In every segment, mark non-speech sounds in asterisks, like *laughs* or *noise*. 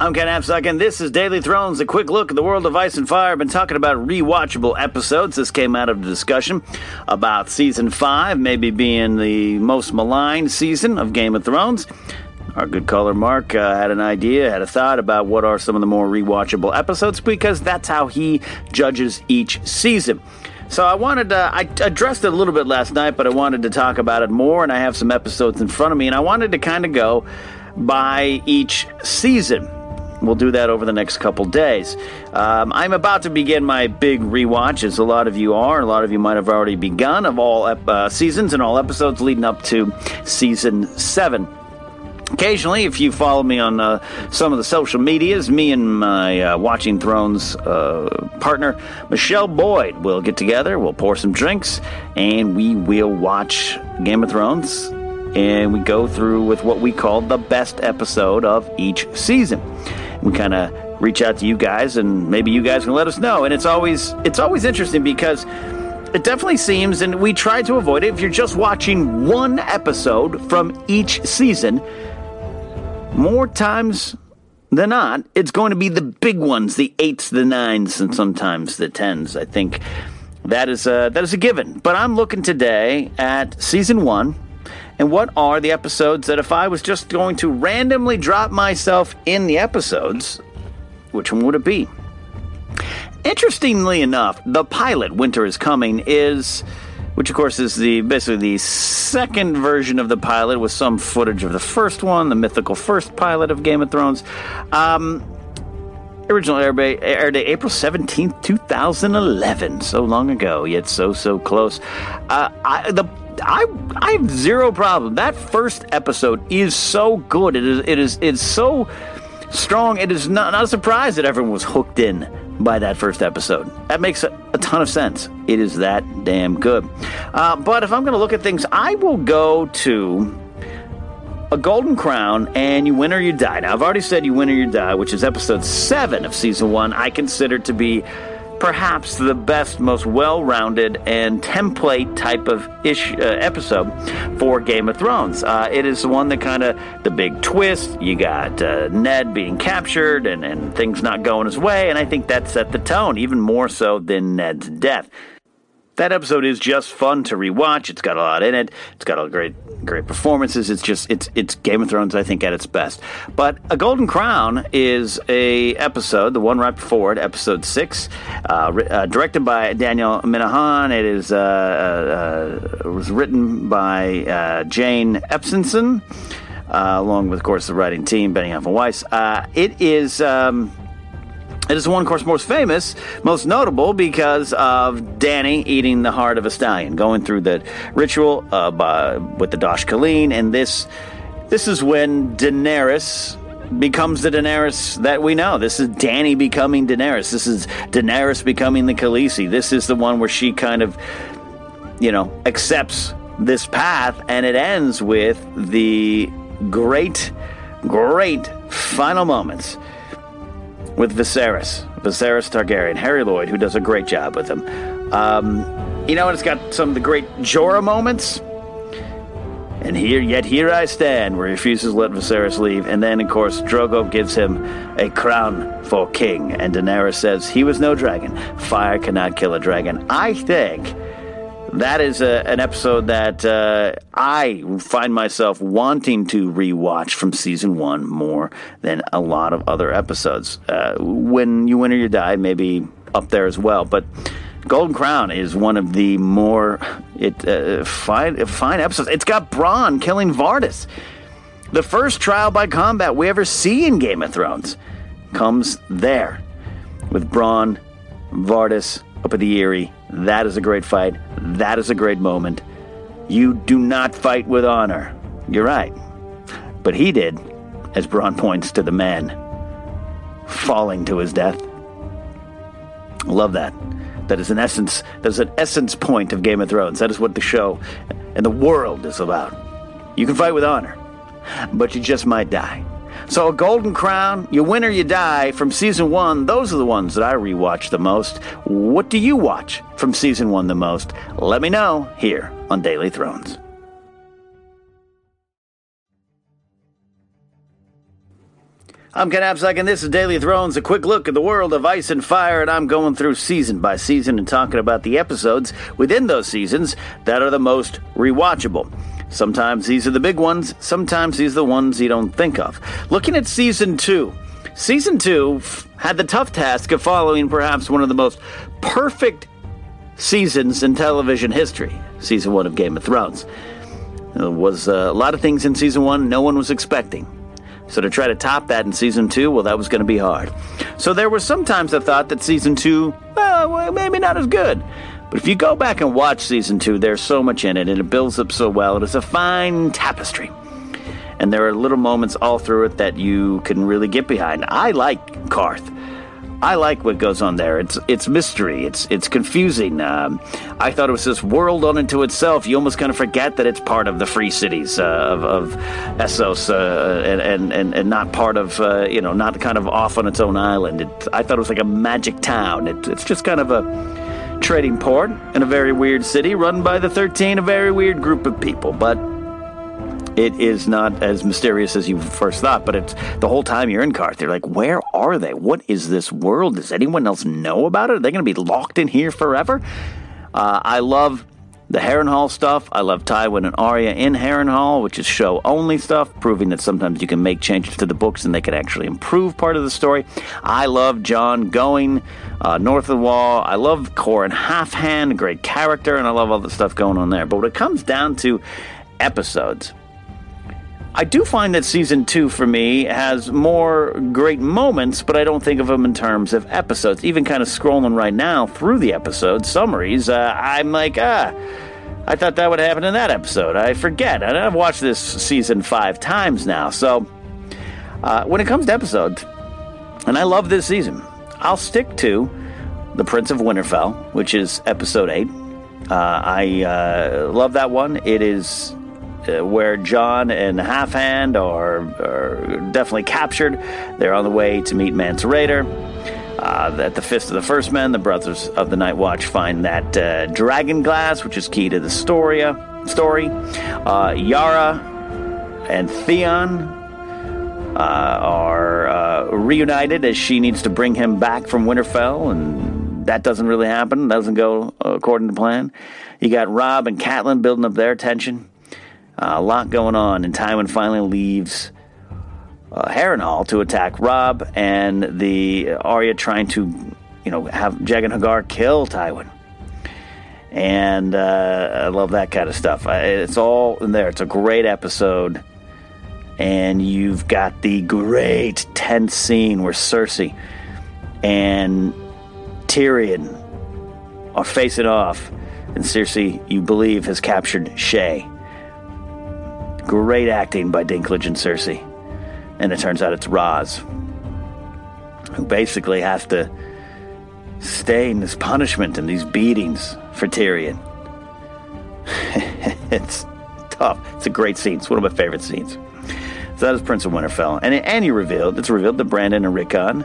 I'm Ken Napzok, and this is Daily Thrones, a quick look at the world of Ice and Fire. I've been talking about rewatchable episodes. This came out of the discussion about season five, maybe being the most maligned season of Game of Thrones. Our good caller Mark uh, had an idea, had a thought about what are some of the more rewatchable episodes because that's how he judges each season. So I wanted to, I addressed it a little bit last night, but I wanted to talk about it more, and I have some episodes in front of me, and I wanted to kind of go by each season. We'll do that over the next couple days. Um, I'm about to begin my big rewatch, as a lot of you are. A lot of you might have already begun of all ep- uh, seasons and all episodes leading up to season seven. Occasionally, if you follow me on uh, some of the social medias, me and my uh, Watching Thrones uh, partner, Michelle Boyd, will get together, we'll pour some drinks, and we will watch Game of Thrones. And we go through with what we call the best episode of each season. We kind of reach out to you guys, and maybe you guys can let us know. And it's always it's always interesting because it definitely seems, and we try to avoid it. If you're just watching one episode from each season, more times than not, it's going to be the big ones, the eights, the nines, and sometimes the tens. I think that is a, that is a given. But I'm looking today at season one, and what are the episodes that if I was just going to randomly drop myself in the episodes, which one would it be? Interestingly enough, the pilot "Winter is Coming" is which of course is the basically the second version of the pilot with some footage of the first one, the mythical first pilot of Game of Thrones. Um, original air, air date April 17th, 2011. So long ago, yet so, so close. Uh, I, the I I have zero problem. That first episode is so good. It is it is it's so strong. It is not, not a surprise that everyone was hooked in by that first episode. That makes a, a ton of sense. It is that damn good. Uh, but if I'm going to look at things, I will go to a golden crown and you win or you die. Now, I've already said you win or you die, which is episode seven of season one. I consider to be perhaps the best, most well-rounded and template type of ish uh, episode for Game of Thrones. Uh, it is the one that kind of the big twist. You got uh, Ned being captured and, and things not going his way, and I think that set the tone even more so than Ned's death. That episode is just fun to rewatch. It's got a lot in it. It's got a great, great performances. It's just, it's, it's Game of Thrones, I think, at its best. But A Golden Crown is a episode, the one right before it, episode six, uh, uh, directed by Daniel Minahan. It is, uh, uh, was written by uh, Jane Espenson, uh, along with, of course, the writing team, Benioff and Weiss. it is. Um, it is one, of course, most famous, most notable because of Danny eating the heart of a stallion, going through the ritual uh, by, with the Dosh Khaleen, and this this is when Daenerys becomes the Daenerys that we know. This is Danny becoming Daenerys. This is Daenerys becoming the Khaleesi. This is the one where she kind of, you know, accepts this path, and it ends with the great, great final moments with Viserys, Viserys Targaryen, Harry Lloyd, who does a great job with him. Um, you know, and it's got some of the great Jorah moments. And here, yet here I stand, where he refuses to let Viserys leave. And then, of course, Drogo gives him a crown for king. And Daenerys says, He was no dragon. Fire cannot kill a dragon. I think that is a, an episode that uh, I find myself wanting to rewatch from season one more than a lot of other episodes. Uh, when you win or you die, maybe up there as well, but. Golden Crown is one of the more it uh, fine fine episodes. It's got Bronn killing Vardis. The first trial by combat we ever see in Game of Thrones comes there with Bronn, Vardis up at the Eyrie. That is a great fight. That is a great moment. You do not fight with honor. You're right. But he did, as Bronn points to the man falling to his death. Love that. That is an essence. That is an essence point of Game of Thrones. That is what the show and the world is about. You can fight with honor, but you just might die. So, a Golden Crown, you win or you die from season one, those are the ones that I rewatch the most. What do you watch from season one the most? Let me know here on Daily Thrones. I'm Ken Napzok, and this is Daily Thrones, a quick look at the world of ice and fire, and I'm going through season by season and talking about the episodes within those seasons that are the most rewatchable. Sometimes these are the big ones, sometimes these are the ones you don't think of. Looking at season two, season two had the tough task of following perhaps one of the most perfect seasons in television history season one of Game of Thrones. There was uh, a lot of things in season one no one was expecting. So to try to top that in season two, well, that was going to be hard. So there was sometimes a thought that season two, well, maybe not as good. But if you go back and watch season two, there's so much in it, and it builds up so well. It is a fine tapestry. And there are little moments all through it that you can really get behind. I like Qarth. I like what goes on there. It's it's mystery. It's it's confusing. Um, I thought it was this world on unto itself. You almost kind of forget that it's part of the free cities uh, of, of Essos uh, and, and and not part of uh, you know not kind of off on its own island. It, I thought it was like a magic town. It, it's just kind of a trading port in a very weird city run by the Thirteen, a very weird group of people, but it is not as mysterious as you first thought, but it's the whole time you're in Qarth, you're like, where are they? What is this world? Does anyone else know about it? Are they going to be locked in here forever? Uh, I love the Harrenhal stuff. I love Tywin and Arya in Harrenhal, which is show only stuff, proving that sometimes you can make changes to the books and they can actually improve part of the story. I love Jon going uh, north of the wall. I love Qhorin Halfhand, great character, and I love all the stuff going on there. But when it comes down to episodes, I do find that season two for me has more great moments, but I don't think of them in terms of episodes. Even kind of scrolling right now through the episode summaries, uh, I'm like, ah, I thought that would happen in that episode. I forget. I've watched this season five times now. So uh, when it comes to episodes, and I love this season, I'll stick to The Prince of Winterfell, which is episode eight. Uh, I uh, love that one. It is uh, where Jon and Halfhand are, are, definitely captured. They're on the way to meet Mance Rayder. Uh, at the Fist of the First Men, the Brothers of the Night Watch find that uh, dragon glass, which is key to the story. story. Uh, Yara and Theon uh, are uh, reunited as she needs to bring him back from Winterfell, and that doesn't really happen. Doesn't go according to plan. You got Robb and Catelyn building up their tension. Uh, a lot going on, and Tywin finally leaves uh, Harrenhal to attack Robb, and the Arya trying to, you know, have Jaqen H'ghar kill Tywin. And uh, I love that kind of stuff. It's all in there. It's a great episode. And you've got the great tense scene where Cersei and Tyrion are facing off. And Cersei, you believe, has captured Shae. Great acting by Dinklage and Cersei. And it turns out it's Ros, who basically has to stay in this punishment and these beatings for Tyrion. *laughs* it's tough. It's a great scene. It's one of my favorite scenes. So that is Prince of Winterfell. And, and you revealed, it's revealed that Brandon and Rickon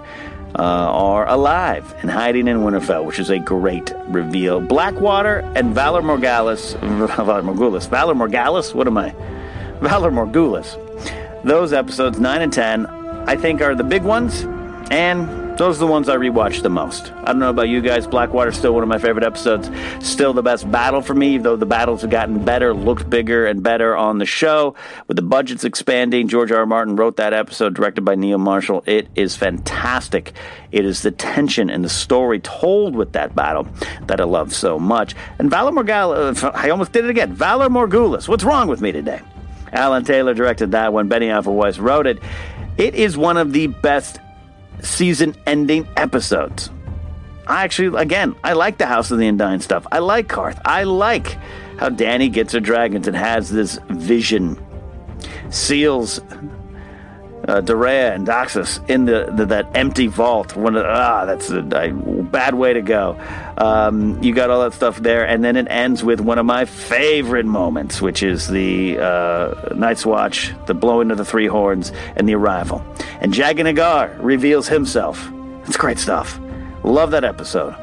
uh, are alive and hiding in Winterfell, which is a great reveal. Blackwater and Valar Morghulis, *laughs* Valar Morgulis, Valar Morghulis, what am I? Valar Morghulis. Those episodes 9 and 10, I think, are the big ones, and those are the ones I rewatch the most. I don't know about you guys, Blackwater's still one of my favorite episodes. Still the best battle for me, though the battles have gotten better, looked bigger and better on the show. With the budgets expanding, George R. R. Martin wrote that episode, directed by Neil Marshall. It is fantastic. It is the tension and the story told with that battle that I love so much. And Valar Morghulis, uh, I almost did it again. Valar Morghulis, what's wrong with me today? Alan Taylor directed that one. Benioff Weiss wrote it. It is one of the best season ending episodes. I actually, again, I like the House of the Undying stuff. I like Qarth. I like how Danny gets her dragons and has this vision seals uh, and Daxos in the, the, that empty vault. Of, ah, that's a, a, bad way to go. Um, you got all that stuff there, and then it ends with one of my favorite moments, which is the uh, Night's Watch, the blowing of the three horns, and the arrival. And Jaqen H'ghar reveals himself. It's great stuff. Love that episode.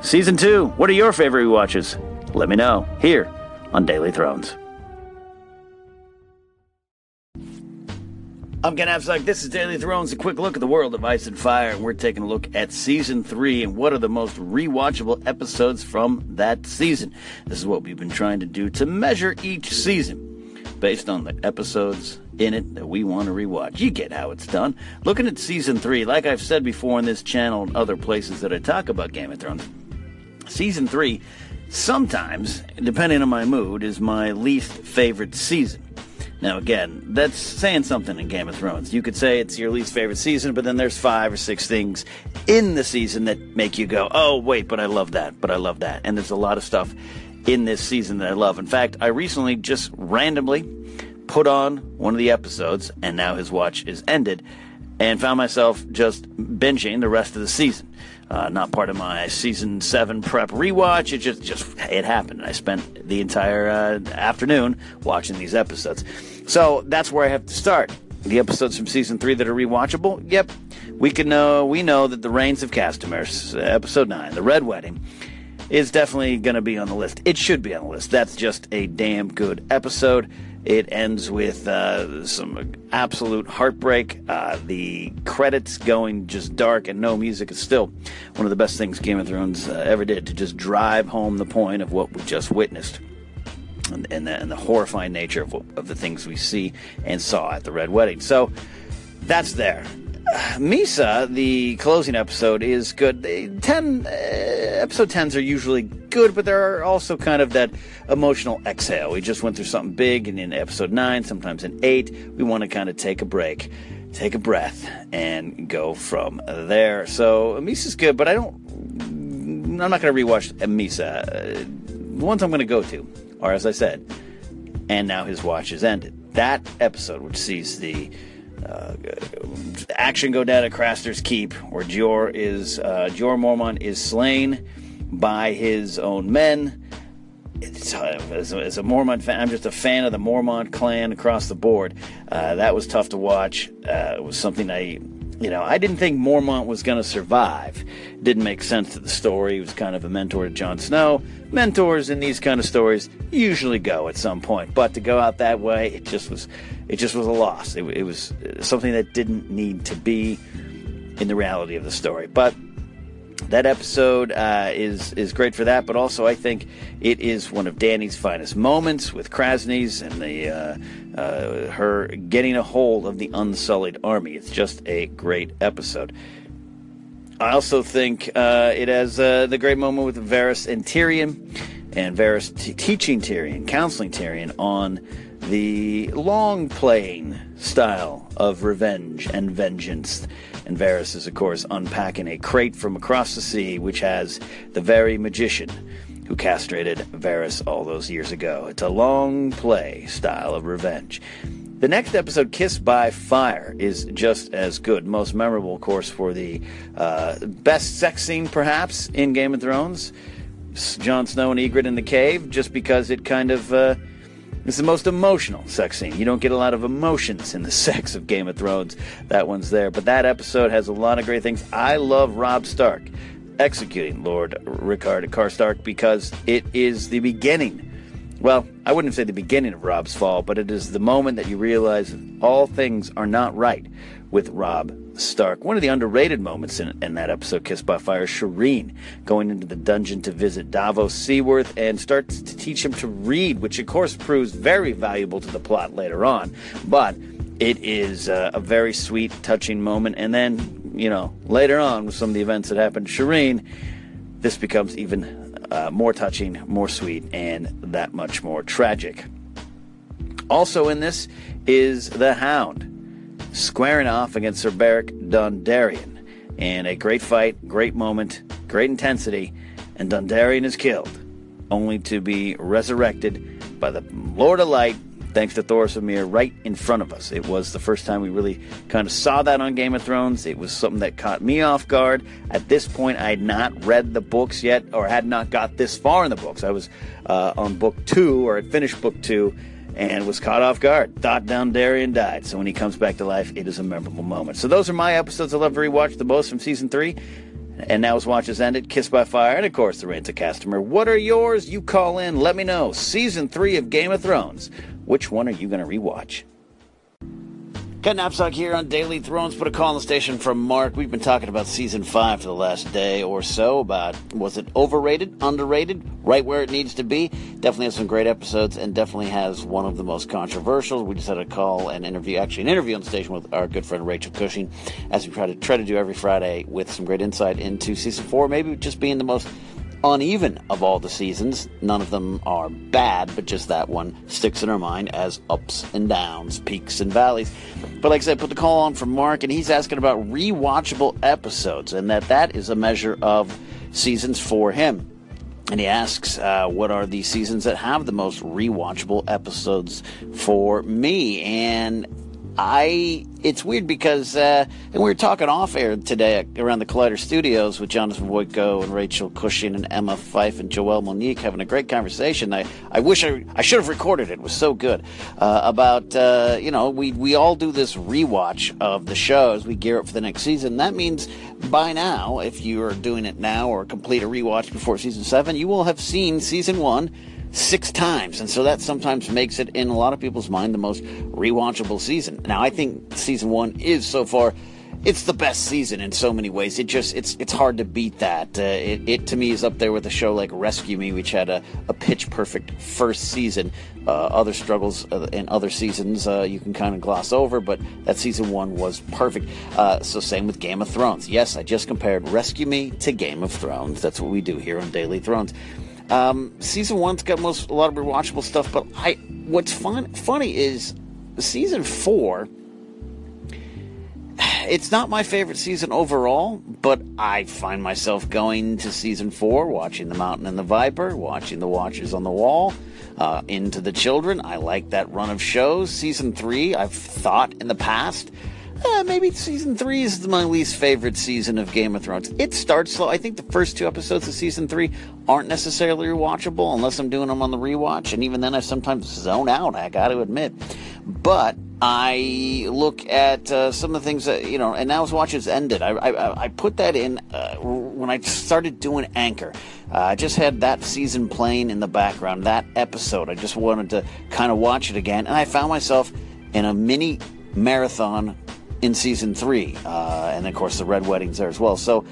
Season two. What are your favorite watches? Let me know here on Daily Thrones. I'm Ken Napzok. This is Daily Thrones, a quick look at the world of Ice and Fire, and we're taking a look at season three and what are the most rewatchable episodes from that season. This is what we've been trying to do to measure each season based on the episodes in it that we want to rewatch. You get how it's done. Looking at season three, like I've said before in this channel and other places that I talk about Game of Thrones, season three, sometimes, depending on my mood, is my least favorite season. Now, again, that's saying something in Game of Thrones. You could say it's your least favorite season, but then there's five or six things in the season that make you go, oh, wait, but I love that, but I love that. And there's a lot of stuff in this season that I love. In fact, I recently just randomly put on one of the episodes, and now his watch is ended, and found myself just binging the rest of the season. Uh, not part of my season seven prep rewatch. It just just it happened. I spent the entire uh, afternoon watching these episodes. So that's where I have to start. The episodes from season three that are rewatchable. Yep, we can know. We know that the Rains of Castamere, episode nine, the Red Wedding, is definitely going to be on the list. It should be on the list. That's just a damn good episode. It ends with uh, some absolute heartbreak. Uh, the credits going just dark and no music is still one of the best things Game of Thrones uh, ever did to just drive home the point of what we just witnessed. And, and, the, and the, horrifying nature of, of the things we see and saw at the Red Wedding. So that's there. Mhysa, the closing episode, is good. Ten uh, episode tens are usually good, but there are also kind of that emotional exhale. We just went through something big, and in episode nine, sometimes in eight, we want to kind of take a break, take a breath, and go from there. So Mhysa's good, but I don't. I'm not going to rewatch Mhysa. Uh, the ones I'm going to go to are, as I said, and now his watch is ended. That episode, which sees the uh, action go down at Craster's Keep, where Jor is uh, Jeor Mormont is slain by his own men. It's, uh, as, a, as, a, Mormont fan, I'm just a fan of the Mormont clan across the board. Uh, that was tough to watch. Uh, it was something I, you know, I didn't think Mormont was going to survive. didn't make sense to the story. He was kind of a mentor to Jon Snow. Mentors in these kind of stories usually go at some point, but to go out that way, it just was it just was a loss. It, it was something that didn't need to be in the reality of the story. But that episode uh, is is great for that, but also I think it is one of Danny's finest moments with Kraznys and the uh, uh, her getting a hold of the Unsullied army. It's just a great episode. I also think uh, it has uh, the great moment with Varys and Tyrion, and Varys t- teaching Tyrion, counseling Tyrion on the long playing style of revenge and vengeance. And Varys is, of course, unpacking a crate from across the sea which has the very magician who castrated Varys all those years ago. It's a long play style of revenge. The next episode, Kissed by Fire, is just as good. Most memorable, of course, for the uh, best sex scene, perhaps, in Game of Thrones. Jon Snow and Ygritte in the cave, just because it kind of. Uh, it's the most emotional sex scene. You don't get a lot of emotions in the *laughs* sex of Game of Thrones. That one's there. But that episode has a lot of great things. I love Robb Stark executing Lord Rickard Karstark because it is the beginning. Well, I wouldn't say the beginning of Robb's fall, but it is the moment that you realize all things are not right with Robb Stark. One of the underrated moments in, in that episode, Kissed by Fire, Shireen going into the dungeon to visit Davos Seaworth and starts to teach him to read, which of course proves very valuable to the plot later on. But it is uh, a very sweet, touching moment. And then, you know, later on with some of the events that happened to Shireen, this becomes even uh, more touching, more sweet, and that much more tragic. Also in this is the Hound squaring off against Sir Beric Dondarrion. And a great fight, great moment, great intensity, and Dondarrion is killed, only to be resurrected by the Lord of Light, thanks to Thoros of Myr, right in front of us. It was the first time we really kind of saw that on Game of Thrones. It was something that caught me off guard. At this point, I had not read the books yet, or had not got this far in the books. I was uh, on book two, or had finished book two, and was caught off guard. Thought Dondarrion died. So when he comes back to life, it is a memorable moment. So those are my episodes I love to rewatch the most from season three. And now his watch has ended. Kissed by Fire, and of course, the Rains of Castamere. What are yours? You call in. Let me know. Season three of Game of Thrones. Which one are you going to rewatch? Got Napzok here on Daily Thrones. Put a call on the station from Mark. We've been talking about season five for the last day or so. About was it overrated, underrated, right where it needs to be? Definitely has some great episodes, and definitely has one of the most controversial. We just had a call and interview, actually an interview on the station with our good friend Rachel Cushing, as we try to try to do every Friday with some great insight into season four, maybe just being the most uneven of all the seasons. None of them are bad, but just that one sticks in our mind as ups and downs, peaks and valleys. But like I said, put the call on from Mark, and he's asking about rewatchable episodes, and that that is a measure of seasons for him. And he asks, uh, what are the seasons that have the most rewatchable episodes for me? And I it's weird because uh, and we were talking off air today around the Collider Studios with Jonathan Voitko and Rachel Cushing and Emma Fyffe and Joelle Monique having a great conversation. I, I wish I, I should have recorded it. It was so good uh, about uh, you know we we all do this rewatch of the show as we gear up for the next season. That means by now, if you are doing it now or complete a rewatch before season seven, you will have seen season one six times. And so that sometimes makes it, in a lot of people's mind, the most rewatchable season. Now, I think season one is so far. It's the best season in so many ways. It just it's it's hard to beat that. Uh, it, it to me is up there with a show like Rescue Me, which had a, a pitch perfect first season. Uh, other struggles uh, in other seasons uh, you can kind of gloss over, but that season one was perfect. Uh, so same with Game of Thrones. Yes, I just compared Rescue Me to Game of Thrones. That's what we do here on Daily Thrones. Um, season one's got most a lot of rewatchable stuff, but I what's fun funny is season four. *sighs* It's not my favorite season overall, but I find myself going to season four, watching The Mountain and the Viper, watching The Watchers on the Wall, uh, Into the Children. I like that run of shows. Season three, I've thought in the past uh, maybe season three is my least favorite season of Game of Thrones. It starts slow. I think the first two episodes of season three aren't necessarily rewatchable unless I'm doing them on the rewatch, and even then I sometimes zone out. I got to admit, but I look at uh, some of the things that you know, and now as watch has ended. I, I, I put that in uh, when I started doing Anchor. Uh, I just had that season playing in the background, that episode. I just wanted to kind of watch it again, and I found myself in a mini marathon in season three, uh, and of course the red weddings there as well. So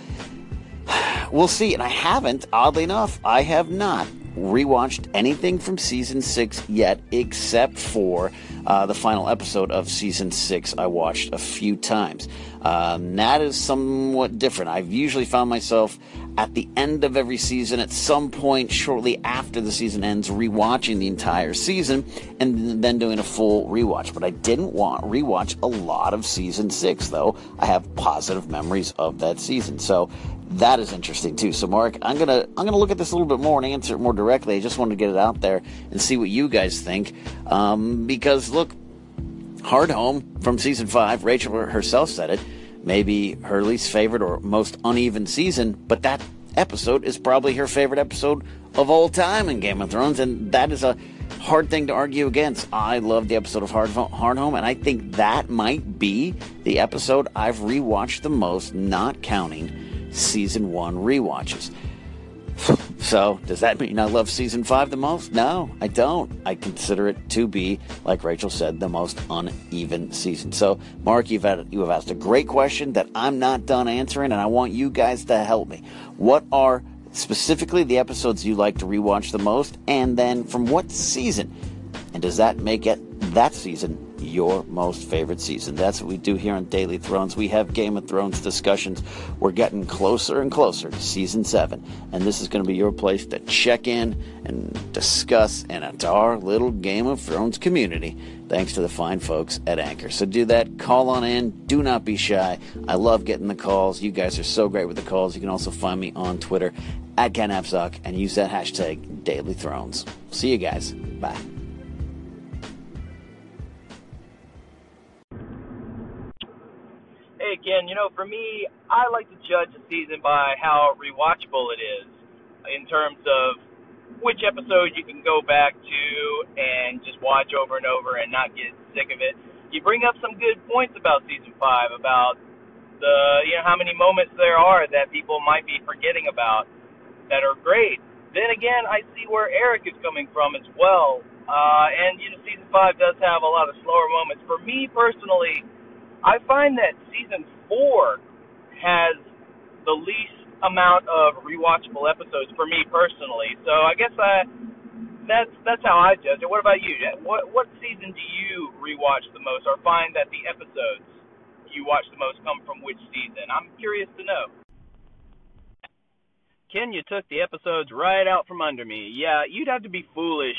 *sighs* we'll see. And I haven't, oddly enough, I have not rewatched anything from season six yet, except for uh, the final episode of season six. I watched a few times. Um, that is somewhat different. I've usually found myself at the end of every season, at some point shortly after the season ends, rewatching the entire season and then doing a full rewatch. But I didn't want rewatch a lot of season six, though. I have positive memories of that season, so that is interesting too. So, Mark, I'm gonna I'm gonna look at this a little bit more and answer it more directly. I just wanted to get it out there and see what you guys think, um, because look, Hardhome from season five, Rachel herself said it maybe her least favorite or most uneven season, but that episode is probably her favorite episode of all time in Game of Thrones, and that is a hard thing to argue against. I love the episode of Hard, Hard Home, and I think that might be the episode I've rewatched the most, not counting season one rewatches. So, does that mean I love season five the most? No, I don't. I consider it to be, like Rachel said, the most uneven season. So, Mark, you've had, you have asked a great question that I'm not done answering, and I want you guys to help me. What are specifically the episodes you like to rewatch the most, and then from what season? And does that make it that season your most favorite season. That's what we do here on Daily Thrones. We have Game of Thrones discussions. We're getting closer and closer to season seven, and this is going to be your place to check in and discuss, and our little Game of Thrones community. Thanks to the fine folks at Anchor. So do that. Call on in. Do not be shy. I love getting the calls. You guys are so great with the calls. You can also find me on Twitter at Ken and use that hashtag Daily Thrones. See you guys. Bye. Know, for me, I like to judge a season by how rewatchable it is in terms of which episode you can go back to and just watch over and over and not get sick of it. You bring up some good points about season five, about the you know how many moments there are that people might be forgetting about that are great. Then again, I see where Eric is coming from as well. Uh, and you know, season five does have a lot of slower moments. For me personally, I find that season four has the least amount of rewatchable episodes for me personally. So I guess I that's that's how I judge it. What about you? What what season do you rewatch the most, or find that the episodes you watch the most come from which season? I'm curious to know. Ken, you took the episodes right out from under me. Yeah, you'd have to be foolish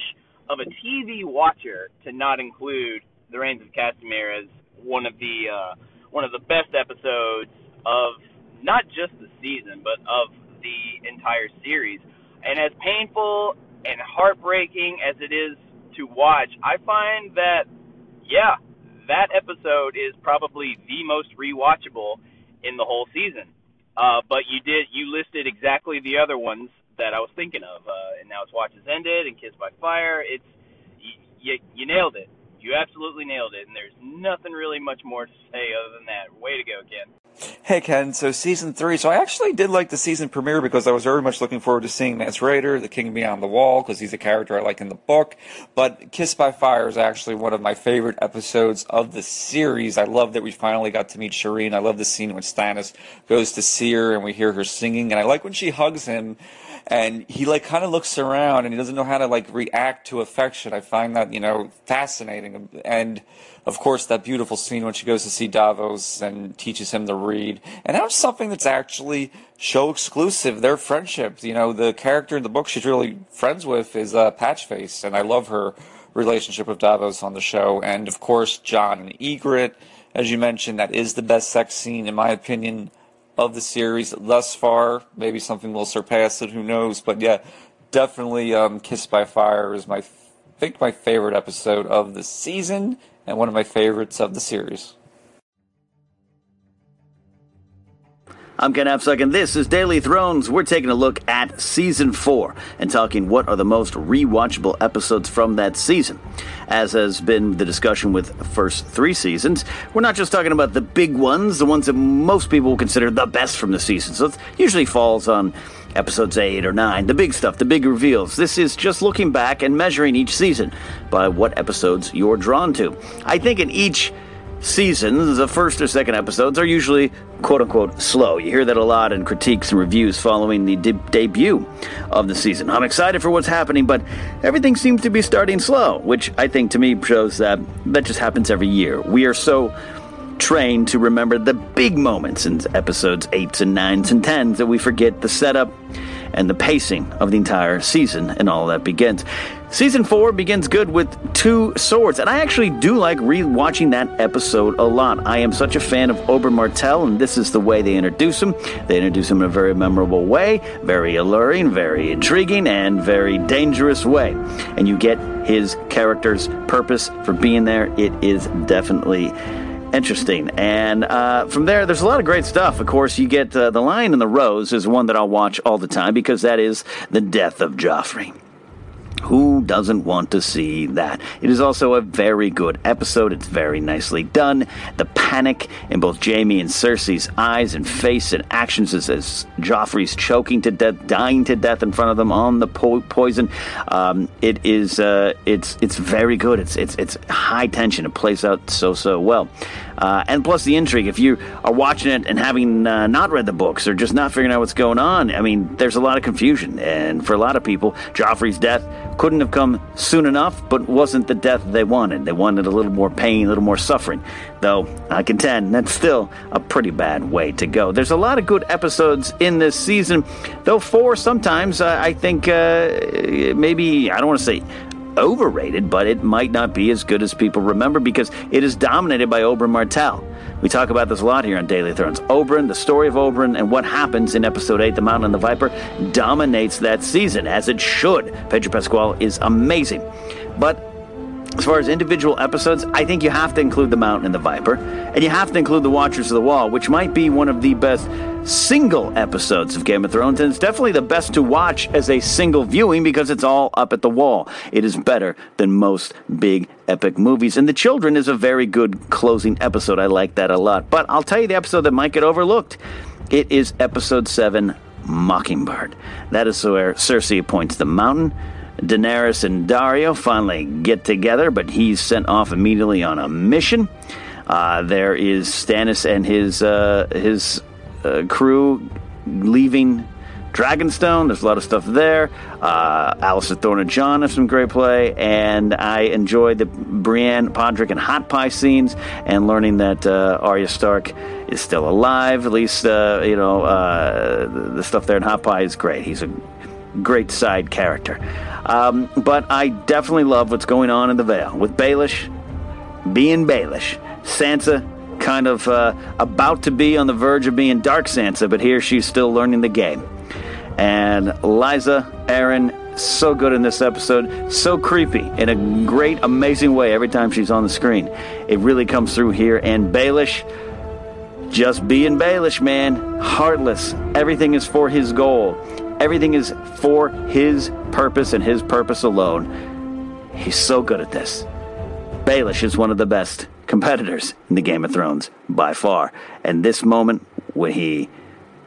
of a TV watcher to not include the Rains of Castamere as one of the uh, one of the best episodes of not just the season, but of the entire series. And as painful and heartbreaking as it is to watch, I find that, yeah, that episode is probably the most rewatchable in the whole season. Uh, but you did you listed exactly the other ones that I was thinking of, uh, and now it's Watch Has Ended and Kissed by Fire. It's you, you, you nailed it. You absolutely nailed it, and there's nothing really much more to say other than that. Way to go, Ken. Hey, Ken. So season three. So I actually did like the season premiere because I was very much looking forward to seeing Mance Rayder, the King Beyond the Wall, because he's a character I like in the book. But Kiss by Fire is actually one of my favorite episodes of the series. I love that we finally got to meet Shireen. I love the scene when Stannis goes to see her and we hear her singing, and I like when she hugs him and he like kind of looks around and he doesn't know how to like react to affection. I find that you know fascinating, and of course that beautiful scene when she goes to see Davos and teaches him to read, and that was something that's actually show exclusive. Their friendship, you know, the character in the book she's really friends with is uh, Patchface, and I love her relationship with Davos on the show, and of course Jon and Ygritte. As you mentioned, that is the best sex scene, in my opinion, of the series thus far. Maybe something will surpass it. Who knows? But yeah, definitely um, "Kissed by Fire" is my, I think, my favorite episode of the season and one of my favorites of the series. I'm Ken Napzok, and this is Daily Thrones. We're taking a look at season four and talking what are the most rewatchable episodes from that season. As has been the discussion with the first three seasons, we're not just talking about the big ones, the ones that most people will consider the best from the season. So it usually falls on episodes 8 or 9, the big stuff, the big reveals. This is just looking back and measuring each season by what episodes you're drawn to. I think in each seasons, the first or second episodes are usually quote unquote slow. You hear that a lot in critiques and reviews following the de- debut of the season. I'm excited for what's happening, but everything seems to be starting slow, which I think to me shows that that just happens every year. We are so trained to remember the big moments in episodes 8s and 9s and 10s that we forget the setup and the pacing of the entire season and all that begins. Season 4 begins good with two swords, and I actually do like re-watching that episode a lot. I am such a fan of Oberyn Martell, and this is the way they introduce him. They introduce him in a very memorable way, very alluring, very intriguing, and very dangerous way. And you get his character's purpose for being there. It is definitely interesting. And uh, from there, there's a lot of great stuff. Of course, you get uh, The Lion and the Rose is one that I'll watch all the time because that is the death of Joffrey. Who doesn't want to see that? It is also a very good episode. It's very nicely done. The panic in both Jaime and Cersei's eyes and face and actions as, as Joffrey's choking to death, dying to death in front of them on the po- poison. Um, it is uh, it's it's very good. It's it's it's high tension. It plays out so so well. Uh, and plus the intrigue. If you are watching it and having uh, not read the books or just not figuring out what's going on, I mean, there's a lot of confusion. And for a lot of people, Joffrey's death couldn't have come soon enough, but wasn't the death they wanted. They wanted a little more pain, a little more suffering. Though I contend that's still a pretty bad way to go. There's a lot of good episodes in this season, though four sometimes I think uh, maybe I don't want to say overrated, but it might not be as good as people remember because it is dominated by Oberyn Martell. We talk about this a lot here on Daily Thrones. Oberyn, the story of Oberyn, and what happens in episode 8, The Mountain and the Viper, dominates that season, as it should. Pedro Pascal is amazing. But as far as individual episodes, I think you have to include The Mountain and the Viper, and you have to include The Watchers of the Wall, which might be one of the best single episodes of Game of Thrones, and it's definitely the best to watch as a single viewing because it's all up at the wall. It is better than most big epic movies, and The Children is a very good closing episode. I like that a lot. But I'll tell you the episode that might get overlooked. It is episode 7, Mockingbird. That is where Cersei appoints the mountain Daenerys and Daario finally get together, but he's sent off immediately on a mission. Uh, there is Stannis and his uh, his uh, crew leaving Dragonstone. There's a lot of stuff there. Uh, Alliser Thorne and Jon have some great play, and I enjoyed the Brienne, Podrick, and Hot Pie scenes, and learning that uh, Arya Stark is still alive. At least uh, you know uh, the stuff there in Hot Pie is great. He's a great side character. Um, but I definitely love what's going on in the Vale with Baelish being Baelish. Sansa kind of uh, about to be on the verge of being Dark Sansa, but here she's still learning the game. And Lysa, Arryn, so good in this episode, so creepy in a great, amazing way every time she's on the screen. It really comes through here. And Baelish, just being Baelish, man, heartless. Everything is for his goal. Everything is for his purpose and his purpose alone. He's so good at this. Baelish is one of the best competitors in the Game of Thrones by far. And this moment when he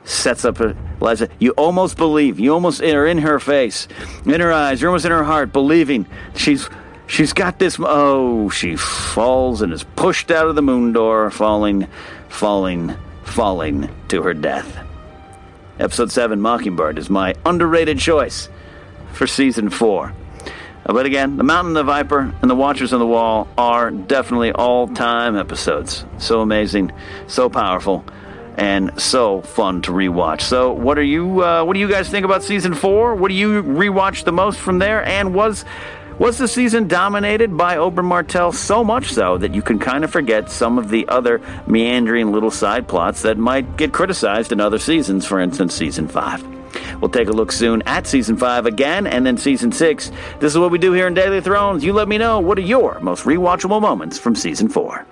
sets up Eliza, you almost believe, you almost are in her face, in her eyes, you're almost in her heart, believing she's she's got this. Oh, she falls and is pushed out of the moon door, falling, falling, falling to her death. Episode 7, Mockingbird, is my underrated choice for season 4. Uh, but again, The Mountain, the Viper, and The Watchers on the Wall are definitely all time episodes. So amazing, so powerful, and so fun to rewatch. So, what are you? Uh, what do you guys think about season four? What do you rewatch the most from there? And was was the season dominated by Oberyn Martell so much so that you can kind of forget some of the other meandering little side plots that might get criticized in other seasons, for instance, season 5? We'll take a look soon at season 5 again and then season 6. This is what we do here in Daily Thrones. You let me know what are your most rewatchable moments from season 4.